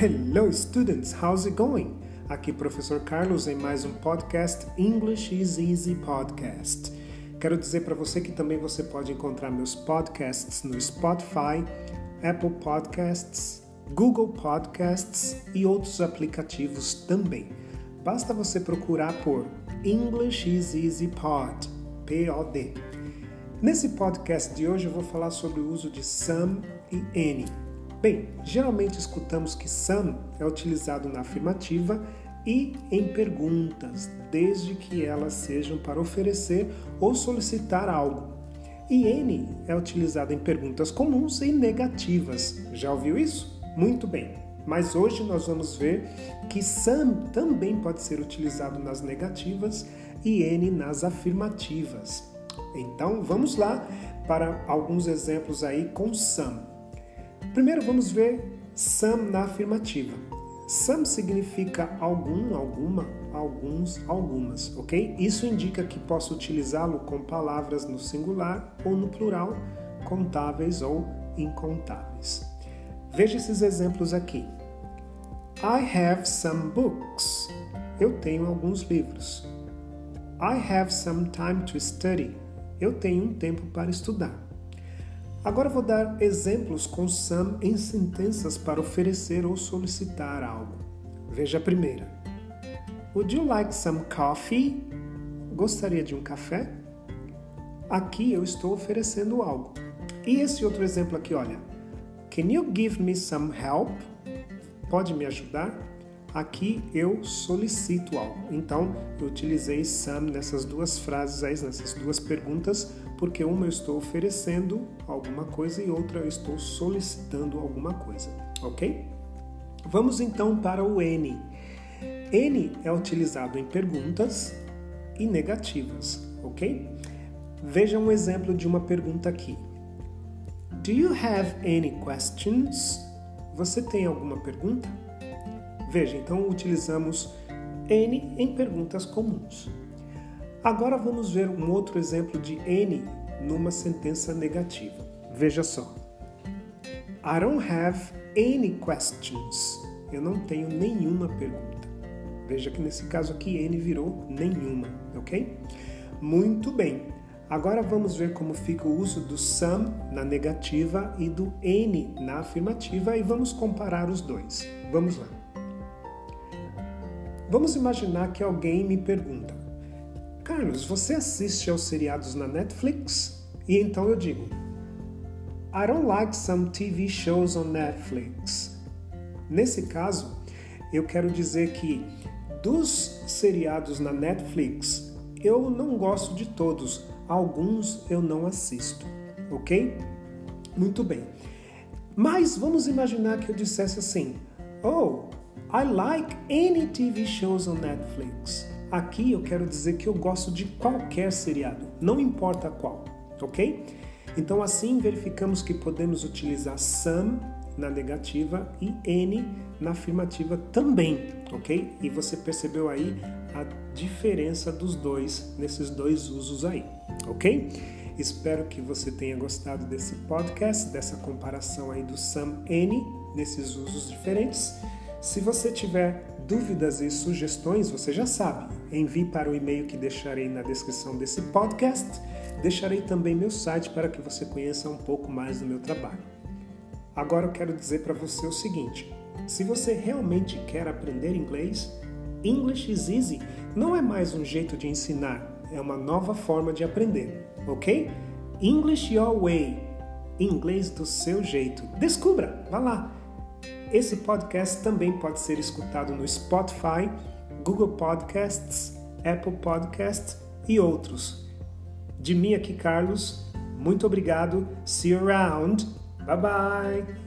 Hello students, how's it going? Aqui professor Carlos em mais um podcast English is Easy Podcast. Quero dizer para você que também você pode encontrar meus podcasts no Spotify, Apple Podcasts, Google Podcasts e outros aplicativos também. Basta você procurar por English is Easy Pod, P-O-D. Nesse podcast de hoje eu vou falar sobre o uso de some e any. Bem, geralmente escutamos que some é utilizado na afirmativa e em perguntas, desde que elas sejam para oferecer ou solicitar algo. E N é utilizado em perguntas comuns e negativas. Já ouviu isso? Muito bem. Mas hoje nós vamos ver que some também pode ser utilizado nas negativas e N nas afirmativas. Então vamos lá para alguns exemplos aí com some. Primeiro vamos ver some na afirmativa. Some significa algum, alguma, alguns, algumas, ok? Isso indica que posso utilizá-lo com palavras no singular ou no plural, contáveis ou incontáveis. Veja esses exemplos aqui. I have some books. Eu tenho alguns livros. I have some time to study. Eu tenho um tempo para estudar. Agora vou dar exemplos com some em sentenças para oferecer ou solicitar algo. Veja a primeira. Would you like some coffee? Gostaria de um café? Aqui eu estou oferecendo algo. E esse outro exemplo aqui, olha. Can you give me some help? Pode me ajudar? Aqui eu solicito algo. Então, eu utilizei some nessas duas frases aí, nessas duas perguntas, porque uma eu estou oferecendo alguma coisa e outra eu estou solicitando alguma coisa, ok? Vamos então para o N. N é utilizado em perguntas e negativas, ok? Veja um exemplo de uma pergunta aqui. Do you have any questions? Você tem alguma pergunta? Veja, então utilizamos N em perguntas comuns. Agora vamos ver um outro exemplo de N numa sentença negativa. Veja só. I don't have any questions. Eu não tenho nenhuma pergunta. Veja que nesse caso aqui N virou nenhuma, ok? Muito bem. Agora vamos ver como fica o uso do some na negativa e do N na afirmativa e vamos comparar os dois. Vamos lá. Vamos imaginar que alguém me pergunta: Carlos, você assiste aos seriados na Netflix? E então eu digo: I don't like some TV shows on Netflix. Nesse caso, eu quero dizer que dos seriados na Netflix, eu não gosto de todos, alguns eu não assisto, ok? Muito bem. Mas vamos imaginar que eu dissesse assim: Oh, I like any TV shows on Netflix. Aqui eu quero dizer que eu gosto de qualquer seriado, não importa qual, ok? Então assim verificamos que podemos utilizar some na negativa e any na afirmativa também, ok? E você percebeu aí a diferença dos dois nesses dois usos aí, ok? Espero que você tenha gostado desse podcast, dessa comparação aí do some any nesses usos diferentes. Se você tiver dúvidas e sugestões, você já sabe, envie para o e-mail que deixarei na descrição desse podcast. Deixarei também meu site para que você conheça um pouco mais do meu trabalho. Agora eu quero dizer para você o seguinte: se você realmente quer aprender inglês, English is Easy não é mais um jeito de ensinar, é uma nova forma de aprender, ok? English Your Way, inglês do seu jeito. Descubra, vá lá! Esse podcast também pode ser escutado no Spotify, Google Podcasts, Apple Podcasts e outros. De mim aqui, Carlos. Muito obrigado. See you around. Bye bye.